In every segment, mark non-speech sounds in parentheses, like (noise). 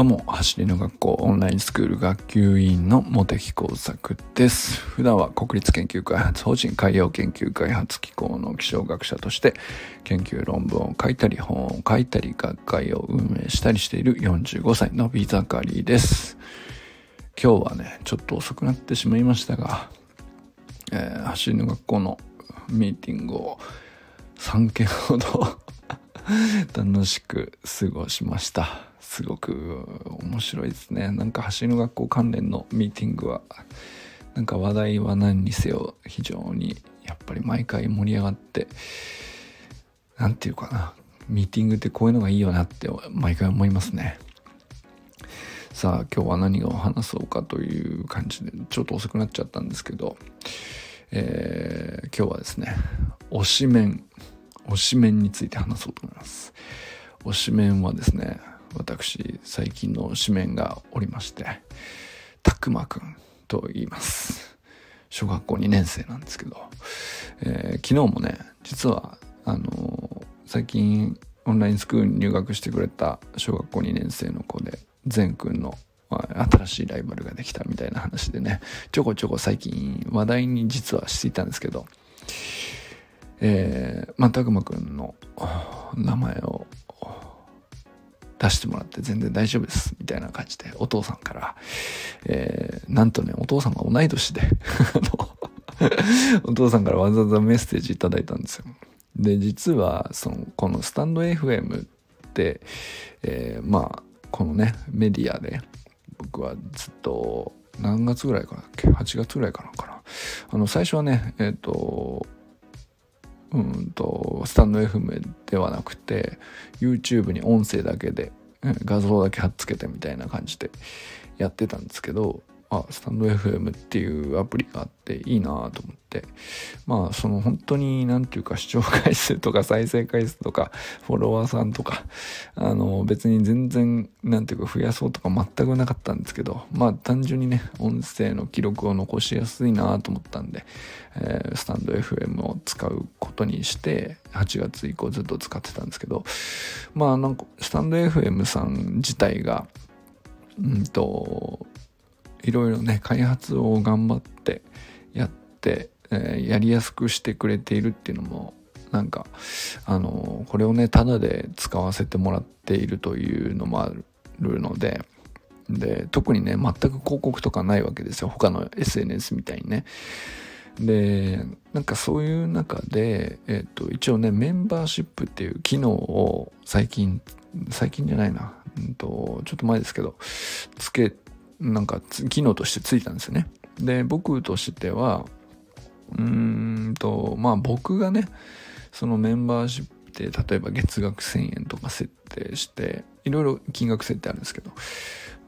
どうも、走りの学校オンラインスクール学級委員の茂木耕作です。普段は国立研究開発法人海洋研究開発機構の気象学者として研究論文を書いたり本を書いたり学会を運営したりしている45歳のビザカリです。今日はね、ちょっと遅くなってしまいましたが、えー、走りの学校のミーティングを3件ほど (laughs) 楽しく過ごしました。すごく面白いですね。なんか走りの学校関連のミーティングはなんか話題は何にせよ非常にやっぱり毎回盛り上がって何て言うかなミーティングってこういうのがいいよなって毎回思いますね。さあ今日は何を話そうかという感じでちょっと遅くなっちゃったんですけど、えー、今日はですね推しメン推しメンについて話そうと思います。推しメンはですね私最近の紙面がおりましてたくまくんと言います。小学校2年生なんですけど、えー、昨日もね実はあのー、最近オンラインスクールに入学してくれた小学校2年生の子で善くんの新しいライバルができたみたいな話でねちょこちょこ最近話題に実はしていたんですけどえー、まあたくまくんの名前を出してもらって全然大丈夫です。みたいな感じで、お父さんから、えー、なんとね、お父さんが同い年で (laughs) お父さんからわざわざメッセージいただいたんですよ。で、実は、その、このスタンド FM って、えー、まあ、このね、メディアで、僕はずっと、何月ぐらいかなっけ ?8 月ぐらいかなかな。あの、最初はね、えっ、ー、と、うんと、スタンド FM ではなくて、YouTube に音声だけで、画像だけ貼っつけてみたいな感じでやってたんですけど、あ、スタンド FM っていうアプリがあっていいなと思って、まあその本当になんていうか視聴回数とか再生回数とかフォロワーさんとか、あの別に全然なんていうか増やそうとか全くなかったんですけど、まあ単純にね、音声の記録を残しやすいなと思ったんで、えー、スタンド FM を使うことにして、8月以降ずっと使ってたんですけど、まあなんかスタンド FM さん自体が、うんと、いろいろね開発を頑張ってやって、えー、やりやすくしてくれているっていうのもなんかあのこれをねただで使わせてもらっているというのもあるのでで特にね全く広告とかないわけですよ。他の SNS みたいにね。でなんかそういう中で、えっ、と一応ねメンバーシップっていう機能を最近最近じゃないな、うんと、ちょっと前ですけどつけなんか機能としてついたんですよね。で、僕としては、うーんと、まあ僕がね、そのメンバーシップで例えば月額1000円とか設定して、いろいろ金額設定あるんですけど、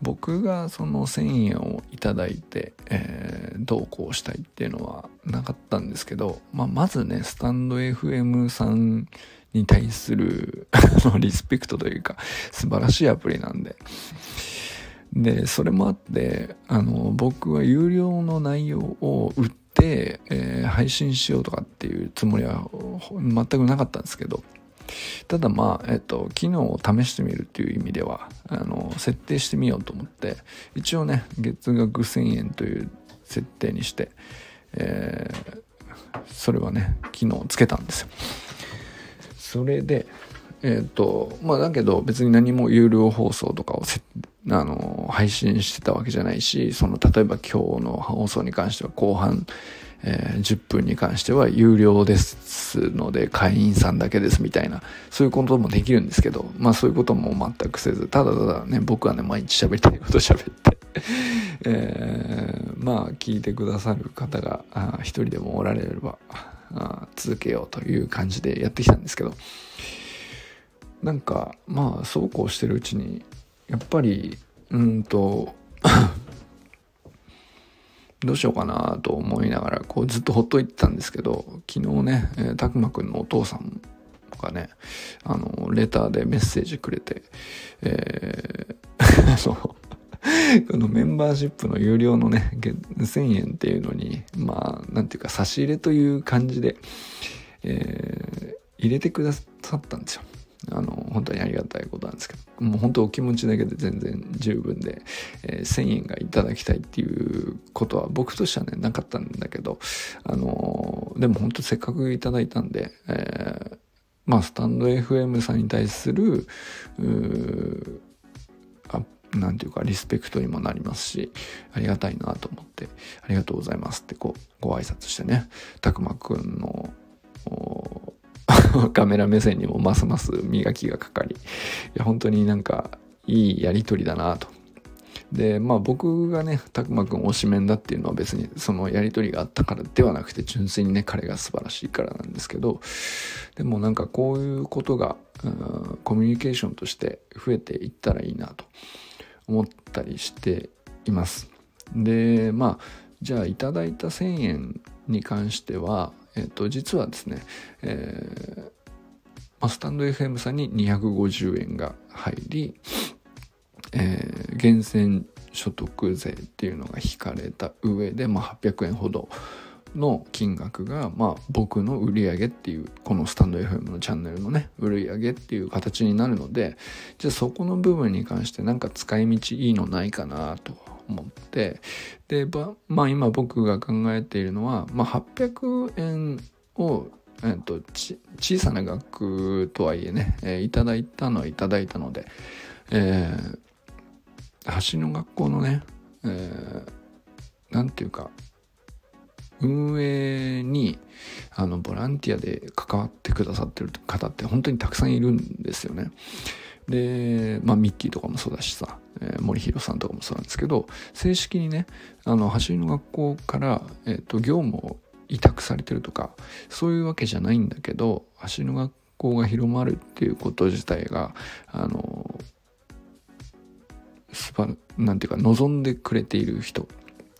僕がその1000円をいただいて、えー、どうこうしたいっていうのはなかったんですけど、まあ、まずね、スタンド FM さんに対するリスペクトというか、素晴らしいアプリなんで、で、それもあって、あの、僕は有料の内容を売って、えー、配信しようとかっていうつもりは全くなかったんですけど、ただまあ、えっと、機能を試してみるっていう意味では、あの、設定してみようと思って、一応ね、月額1000円という設定にして、えー、それはね、機能をつけたんですよ。それで、えっ、と、まあだけど別に何も有料放送とかを設定あの、配信してたわけじゃないし、その、例えば今日の放送に関しては後半、えー、10分に関しては有料ですので会員さんだけですみたいな、そういうこともできるんですけど、まあそういうことも全くせず、ただただね、僕はね、毎日喋りたいこと喋って (laughs) えー、まあ聞いてくださる方が一人でもおられれば続けようという感じでやってきたんですけど、なんかまあそうこうしてるうちにやっぱりうんと (coughs) どうしようかなと思いながらこうずっとほっといてたんですけど昨日ね、えー、たくまくんのお父さんがねあのレターでメッセージくれてえー、(laughs) (laughs) このメンバーシップの有料のね1000円っていうのにまあなんていうか差し入れという感じで、えー、入れてくださったんですよ。あの本当にありがたいことなんですけどもう本当お気持ちだけで全然十分で、えー、1,000円がいただきたいっていうことは僕としてはねなかったんだけどあのー、でも本当せっかくいただいたんで、えー、まあスタンド FM さんに対するあなんていうかリスペクトにもなりますしありがたいなと思ってありがとうございますってこうご挨拶してねたくまくんの (laughs) カメラ目線にもますます磨きがかかりいや本当になんかいいやり取りだなと。でまあ僕がねたくまくん推しメンだっていうのは別にそのやり取りがあったからではなくて純粋にね彼が素晴らしいからなんですけどでもなんかこういうことが、コミュニケーションとして増えていったらいいなと思ったりしています。でまあじゃあいただいた1,000円に関してはえっと、実はですね、えー、スタンド FM さんに250円が入り、えー、源泉所得税っていうのが引かれた上で、まあ、800円ほどの金額が、まあ、僕の売り上げっていうこのスタンド FM のチャンネルのね売り上げっていう形になるのでじゃあそこの部分に関してなんか使い道いいのないかなと思ってでまあ今僕が考えているのは、まあ、800円を、えーと、小さな額とはいえね、えー、いただいたのはいただいたので、えー、橋の学校のね、えー、なんていうか運営にあのボランティアで関わってくださってる方って本当にたくさんいるんですよね。で、まあ、ミッキーとかもそうだしさ、えー、森弘さんとかもそうなんですけど正式にねあの走りの学校から、えーと、業務を委託されてるとかそういうわけじゃないんだけど走りの学校が広まるっていうこと自体があのすばなんていうか望んでくれている人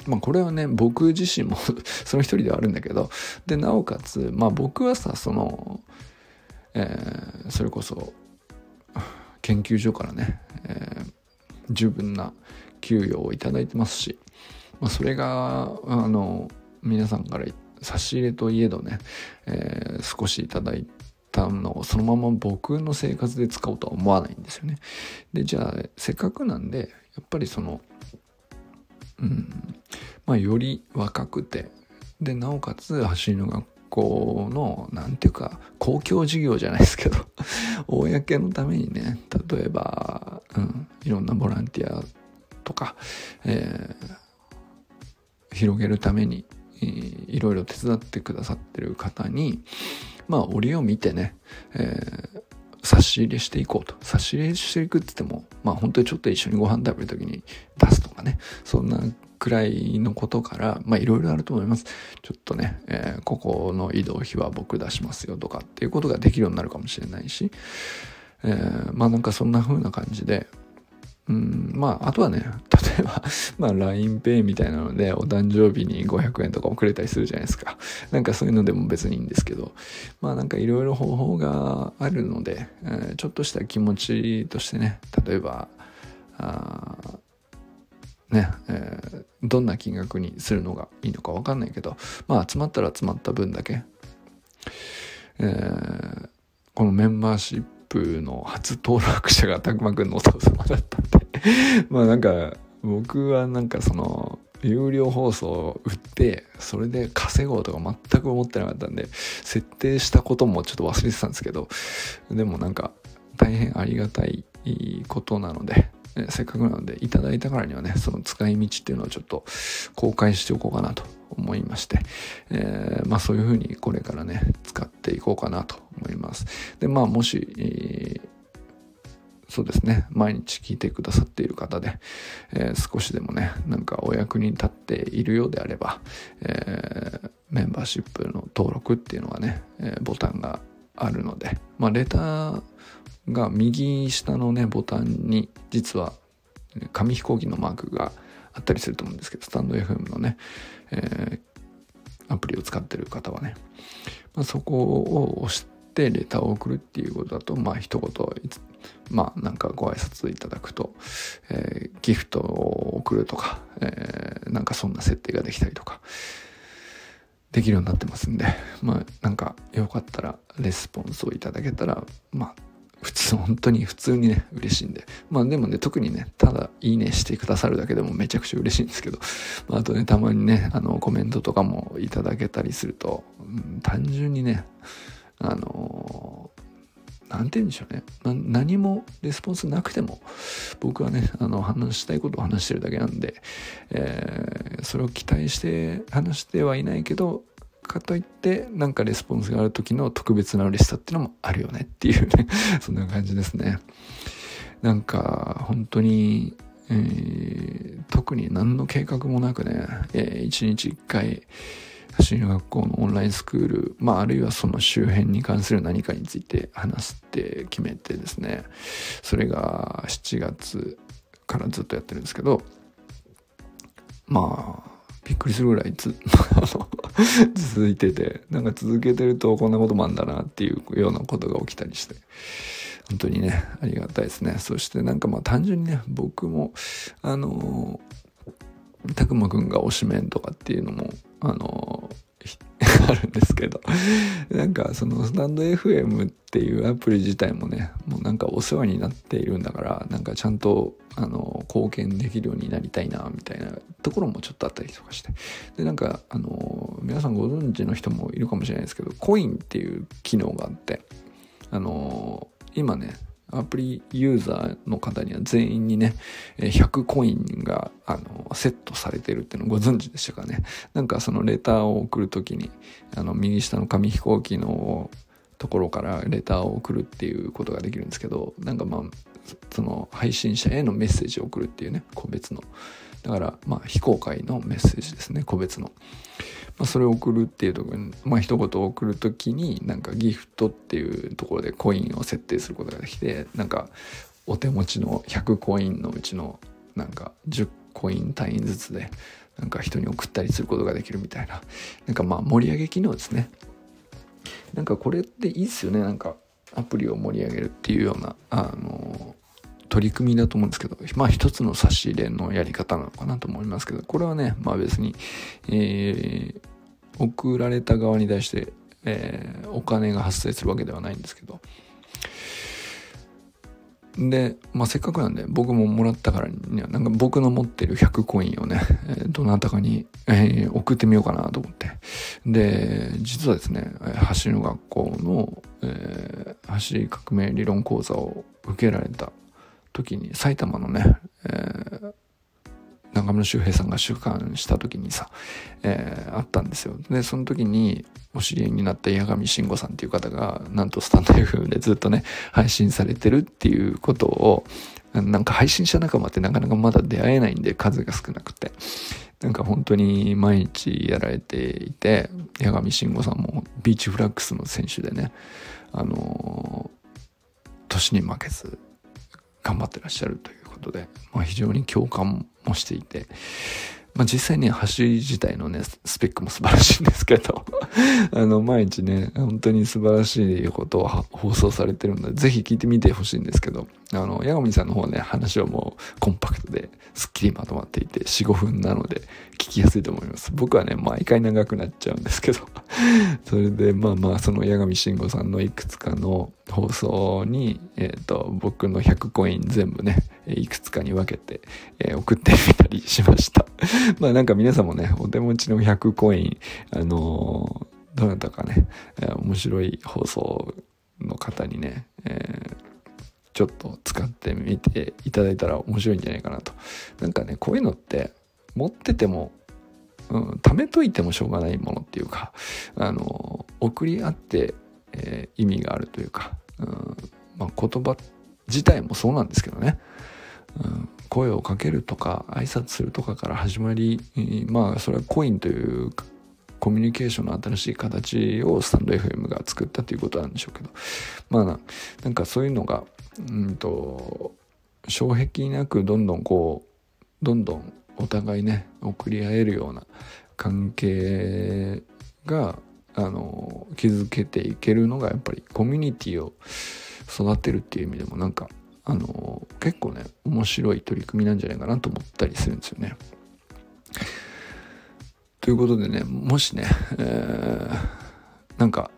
まあこれはね僕自身も (laughs) その一人ではあるんだけどでなおかつまあ僕はさその、えー、それこそ研究所からね、えー、十分な給与をいただいてますし、まあ、それがあの皆さんから差し入れといえどね、えー、少しいただいたのをそのまま僕の生活で使おうとは思わないんですよね。でじゃあせっかくなんでやっぱりそのうん。まあより若くて。でなおかつ走りの学校の何ていうか公共事業じゃないですけど (laughs) 公のためにね例えば、うん、いろんなボランティアとか、えー、広げるためにいろいろ手伝ってくださってる方にまあ折を見てね、えー、差し入れしていこうと。差し入れしていくって言ってもまあ本当にちょっと一緒にご飯食べる時に出すとかね。そんなくらいのことから、まあいろいろあると思います。ちょっとね、えー、ここの移動費は僕出しますよとかっていうことができるようになるかもしれないし、えー、まあなんかそんな風な感じで、うん、まあ、あとはね、例えば、(laughs) まあ、LINEPay みたいなので、お誕生日に500円とか送れたりするじゃないですか。なんかそういうのでも別にいいんですけど、まあなんかいろいろ方法があるので、えー、ちょっとした気持ちとしてね、例えば、あね、えー、どんな金額にするのがいいのか分かんないけど、まあ集まったら集まった分だけ、えー、このメンバーシップの初登録者がたくまくんのお父様だったんで。(laughs) まあなんか僕はなんかその有料放送を売ってそれで稼ごうとか全く思ってなかったんで設定したこともちょっと忘れてたんですけどでもなんか大変ありがたいことなのでせっかくなのでいただいたからにはね、その使い道っていうのをちょっと公開しておこうかなと思いまして、えー、まあそういうふうにこれからね、使っていこうかなと思います。で、まあもし、えー、そうですね、毎日聞いてくださっている方で、えー、少しでもね、なんかお役に立っているようであれば、えー、メンバーシップの登録っていうのがね、えー、ボタンがあるので、まあレターが右下のねボタンに実は紙飛行機のマークがあったりすると思うんですけどスタンド FM のね、えー、アプリを使ってる方はね、まあ、そこを押してレターを送るっていうことだとまあ一言まあなんかご挨拶いただくと、えー、ギフトを送るとか、えー、なんかそんな設定ができたりとかできるようになってますんでまあなんかよかったらレスポンスをいただけたらまあ普通、(laughs) 本当に普通にね、嬉しいんで。まあでもね、特にね、ただいいねしてくださるだけでもめちゃくちゃ嬉しいんですけど、まあ、あとね、たまにね、あの、コメントとかもいただけたりすると、うん、単純にね、あのー、なんて言うんでしょうね。何もレスポンスなくても、僕はね、あの、話したいことを話してるだけなんで、えー、それを期待して話してはいないけど、かといってなんかレスポンスがある時の特別な嬉しさっていうのもあるよねっていうね。(laughs) そんな感じですね。なんか本当に、えー、特に何の計画もなくね、えー、1日1回走り学校のオンラインスクール、まあ、あるいはその周辺に関する何かについて話すって決めてですね。それが7月からずっとやってるんですけどまあびっくりするぐらいつ (laughs) (laughs) 続いててなんか続けてるとこんなこともあんだなっていうようなことが起きたりして。本当にねありがたいですね。そしてなんかまあ単純にね僕もあのたくまくんが推しメンとかっていうのもあのあるんですけど。なんかそのスタンド FM っていうアプリ自体もねもうなんかお世話になっているんだからなんかちゃんとあの貢献できるようになりたいなみたいなところもちょっとあったりとかして。でなんかあの皆さんご存知の人もいるかもしれないですけどコインっていう機能があってあの今ねアプリユーザーの方には全員にね、100コインが、あの、セットされてるっていうのをご存知でしたかね。なんかそのレターを送るときに、あの、右下の紙飛行機のところからレターを送るっていうことができるんですけど、なんかまあ、その配信者へのメッセージを送るっていうね、個別の。だから、まあ、非公開のメッセージですね、個別の。まあ、それを送るっていうところに、まあ、一言送る時になんかギフトっていうところでコインを設定することができてなんかお手持ちの100コインのうちのなんか10コイン単位ずつでなんか人に送ったりすることができるみたいな。なんかまあ盛り上げ機能ですね。なんかこれっていいっすよね。なんかアプリを盛り上げるっていうようなあの取り組みだと思うんですけど、まあ一つの差し入れのやり方なのかなと思いますけど、これはね、まあ別に、えー、送られた側に対して、えー、お金が発生するわけではないんですけど、で、まあ、せっかくなんで僕ももらったからにはなんか僕の持ってる100コインをね、え、どなたかに、えー、送ってみようかなと思って。で実はですね走りの学校の、えー、走り革命理論講座を受けられた時に埼玉のね、えー、中村修平さんが出刊した時にさ、えー、あったんですよ。で、その時にお知り合いになった八神慎吾さんっていう方が、なんとスタンド FM でずっとね、配信されてるっていうことを、なんか配信者仲間ってなかなかまだ出会えないんで数が少なくて。なんか本当に毎日やられていて、八神慎吾さんもビーチフラッグスの選手でね、あのー、年に負けず頑張ってらっしゃるということで、まあ、非常に共感もしていて、まあ、実際に走り自体のね、スペックも素晴らしいんですけど (laughs) あの、毎日ね、本当に素晴らしいことを放送されてるので、ぜひ聞いてみてほしいんですけど、あの、ヤゴミさんの方ね、話はもうコンパクトで、すっきりまとまっていて、4、5分なので、聞きやすいと思います。僕はね、毎回長くなっちゃうんですけど (laughs) それで、まあまあ、その八神慎吾さんのいくつかの放送に、えっ、ー、と、僕の100コイン全部ね、いくつかに分けて、えー、送ってみたりしました (laughs) まあなんか皆さんもね、お手持ちの100コイン、あのー、どなたかね、えー、面白い放送の方にね、えーちょっと使ってみていただいたら面白いんじゃないかなと。なんかね、こういうのって持ってても、うん、貯めといてもしょうがないものっていうか、あの、送り合って、えー、意味があるというか、うん、まあ、言葉自体もそうなんですけどね。うん、声をかけるとか挨拶するとかから始まり、まあそれはコインというコミュニケーションの新しい形をスタンド FM が作ったということなんでしょうけどまあなんかそういうのがうんと障壁なくどんどんこうどんどんお互いね送り合えるような関係があの築けていけるのがやっぱりコミュニティを育てるっていう意味でもなんかあの結構ね面白い取り組みなんじゃないかなと思ったりするんですよね。ということでねもしね、えー、なんか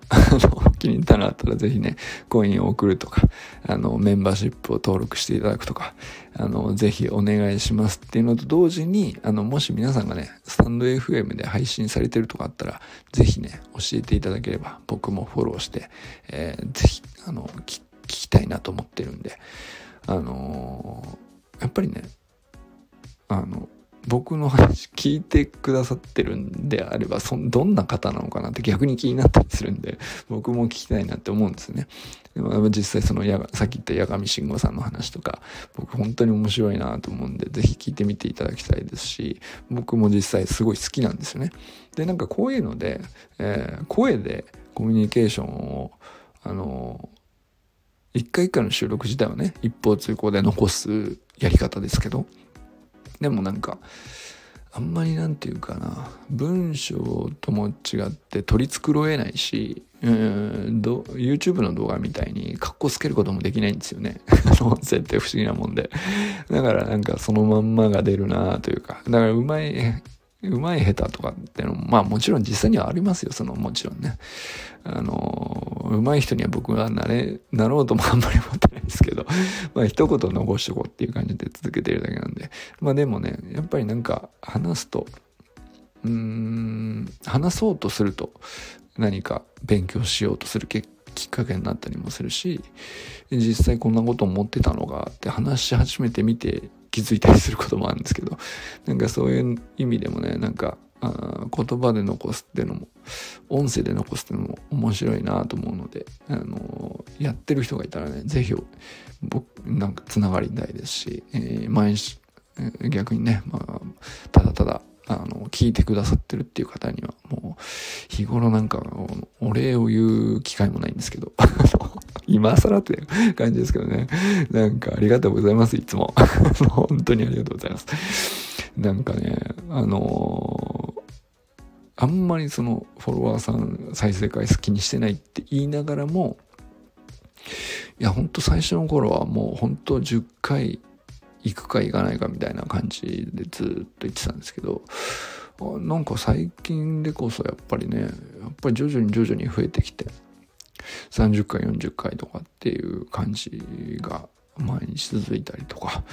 気に入ったのあったらぜひね、コインを送るとか、あの、メンバーシップを登録していただくとか、あの、ぜひお願いしますっていうのと同時に、あの、もし皆さんがね、スタンド FM で配信されてるとかあったら、ぜひね、教えていただければ、僕もフォローして、えー、ぜひ、あの、聞きたいなと思ってるんで、あのー、やっぱりね、あの、僕の話聞いてくださってるんであれば、そ、どんな方なのかなって逆に気になったりするんで、僕も聞きたいなって思うんですね。でも実際そのや、さっき言った八神慎吾さんの話とか、僕本当に面白いなと思うんで、ぜひ聞いてみていただきたいですし、僕も実際すごい好きなんですよね。で、なんかこういうので、えー、声でコミュニケーションを、あの一回一回の収録自体はね、一方通行で残すやり方ですけど、でもなんかあんまりなんていうかな文章とも違って取り繕えないしうん YouTube の動画みたいにカッコつけることもできないんですよね。(laughs) 音声って不思議なもんで。だからなんかそのまんまが出るなというかだからうまいうまい下手とかってのも、まあもちろん実際にはありますよ、そのもちろんね。あの、うまい人には僕はなれ、なろうともあんまり思ってですけど、まあ一言残しとこうっていう感じで続けてるだけなんで。まあでもね、やっぱりなんか話すと、うーん、話そうとすると何か勉強しようとするきっかけになったりもするし、実際こんなこと思ってたのがって話し始めてみて気づいたりすることもあるんですけど、なんかそういう意味でもね、なんか、言葉で残すっていうのも、音声で残すっていうのも面白いなと思うので、あのー、やってる人がいたらね、ぜひ、僕、なんか繋がりたいですし、えー、毎日、逆にね、まあ、ただただあの、聞いてくださってるっていう方には、もう、日頃なんか、お礼を言う機会もないんですけど、(laughs) 今更って感じですけどね。なんか、ありがとうございます、いつも。(laughs) 本当にありがとうございます。なんかね、あのー、あんまりその、フォロワーさん、再生回数気にしてないって言いながらも、いや、ほんと最初の頃はもうほんと10回行くか行かないかみたいな感じでずっと言ってたんですけど、なんか最近でこそやっぱりね、やっぱり徐々に徐々に増えてきて、30回、40回とかっていう感じが毎日続いたりとか、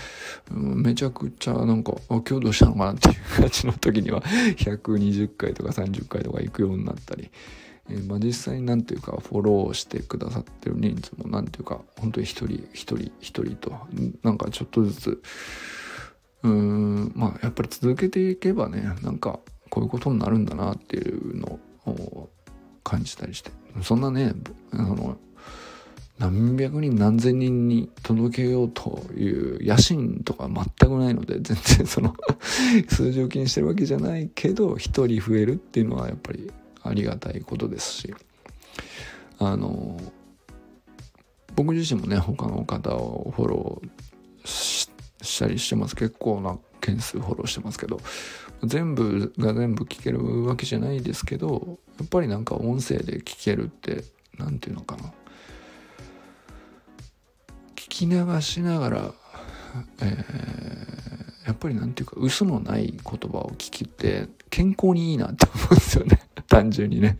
めちゃくちゃなんか、今日どうしたのかなっていう感じの時には、120回とか30回とか行くようになったり、えー、まあ、実際になんていうかフォローしてくださってる人数もなんていうか本当に一人一人一人と。なんかちょっとずつうーんまあやっぱり続けていけばねなんかこういうことになるんだなっていうのを感じたりして。そんなねあの何百人何千人に届けようという野心とか全くないので (laughs) 全然その数字を気にしてるわけじゃないけど一人増えるっていうのはやっぱりありがたいことですし。あの僕自身もね他の方をフォローしたりしてます。結構な件数フォローしてますけど全部が全部聞けるわけじゃないですけどやっぱりなんか音声で聞けるって何て言うのかな。き流しながら、えー、やっぱりなんていうか嘘のない言葉を聞きって健康にいいなって思うんですよね (laughs) 単純にね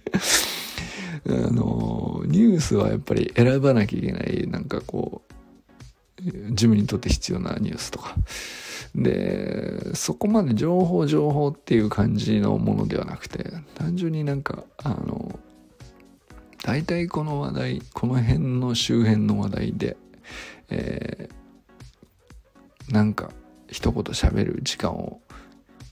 あの、ニュースはやっぱり選ばなきゃいけない、なんかこう、自分にとって必要なニュースとか。で、そこまで情報情報っていう感じのものではなくて、単純になんか、あの、大体この話題、この辺の周辺の話題で、えー、なんか一言喋る時間を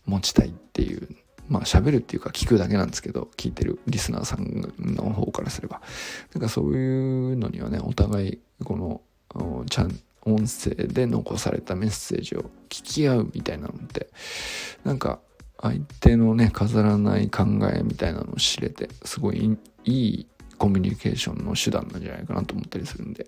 持ちたいっていうまあ喋るっていうか聞くだけなんですけど、聞いてるリスナーさんの方からすれば。だかそういうのにはね、お互いこの、ちゃん、音声で残されたメッセージを聞き合うみたいなのって、なんか相手のね、飾らない考えみたいなのを知れて、すごいいいコミュニケーションの手段なんじゃないかなと思ったりするんで、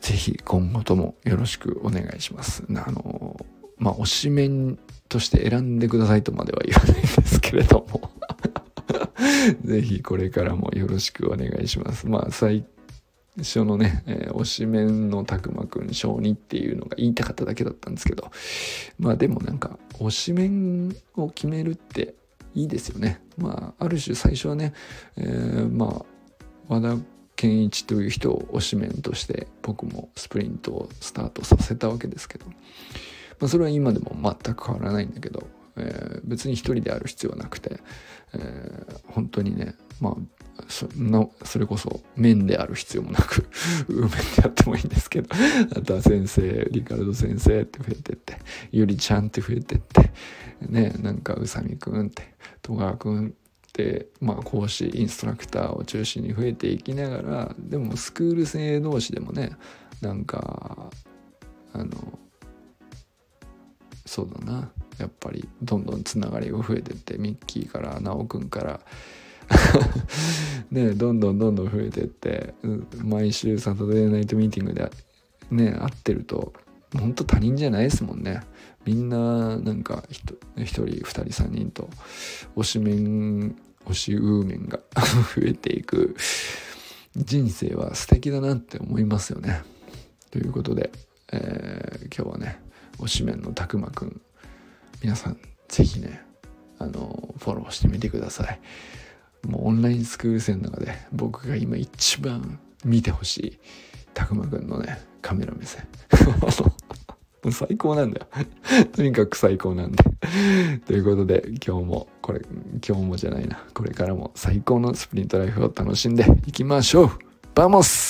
ぜひ今後ともよろしくお願いします。あの、まあ、推しメンとして選んでくださいとまでは言わないんですけれども (laughs) ぜひこれからもよろしくお願いします。まあ、最初のね、えー、推しメンのたくまくん小2っていうのが言いたかっただけだったんですけど、まあでもなんか、推しメンを決めるっていいですよね。まあ、ある種最初はね、えー、まあ、和田健一という人を推しメンとして僕もスプリントをスタートさせたわけですけど、まあ、それは今でも全く変わらないんだけど、えー、別に一人である必要はなくて、えー、本当にねまあそのそれこそ面である必要もなく (laughs) 面でやってもいいんですけどあとは先生リカルド先生って増えてってゆりちゃんって増えてってねなんか宇佐美くんって戸川くんまあ講師インストラクターを中心に増えていきながらでもスクール生同士でもねなんかあのそうだな。やっぱりどんどんつながりが増えてってミッキーから奈くんからねどんどんどんどん増えてって毎週サタデーナイトミーティングでね会ってると本当他人じゃないですもんね。みんななんか1人2人3人と推しメン推しウーメンが (laughs) 増えていく。人生は素敵だなって思いますよね。ということで、えー、今日はね推しメンのたくまくん皆さん是非ねあのフォローしてみてください。もうオンラインスクール生の中で僕が今一番見てほしいたくまくんのねカメラ目線。(laughs) 最高なんだよ。(laughs) とにかく最高なんで (laughs) ということで今日もこれ今日もじゃないな。これからも最高のスプリントライフを楽しんでいきましょう。バモス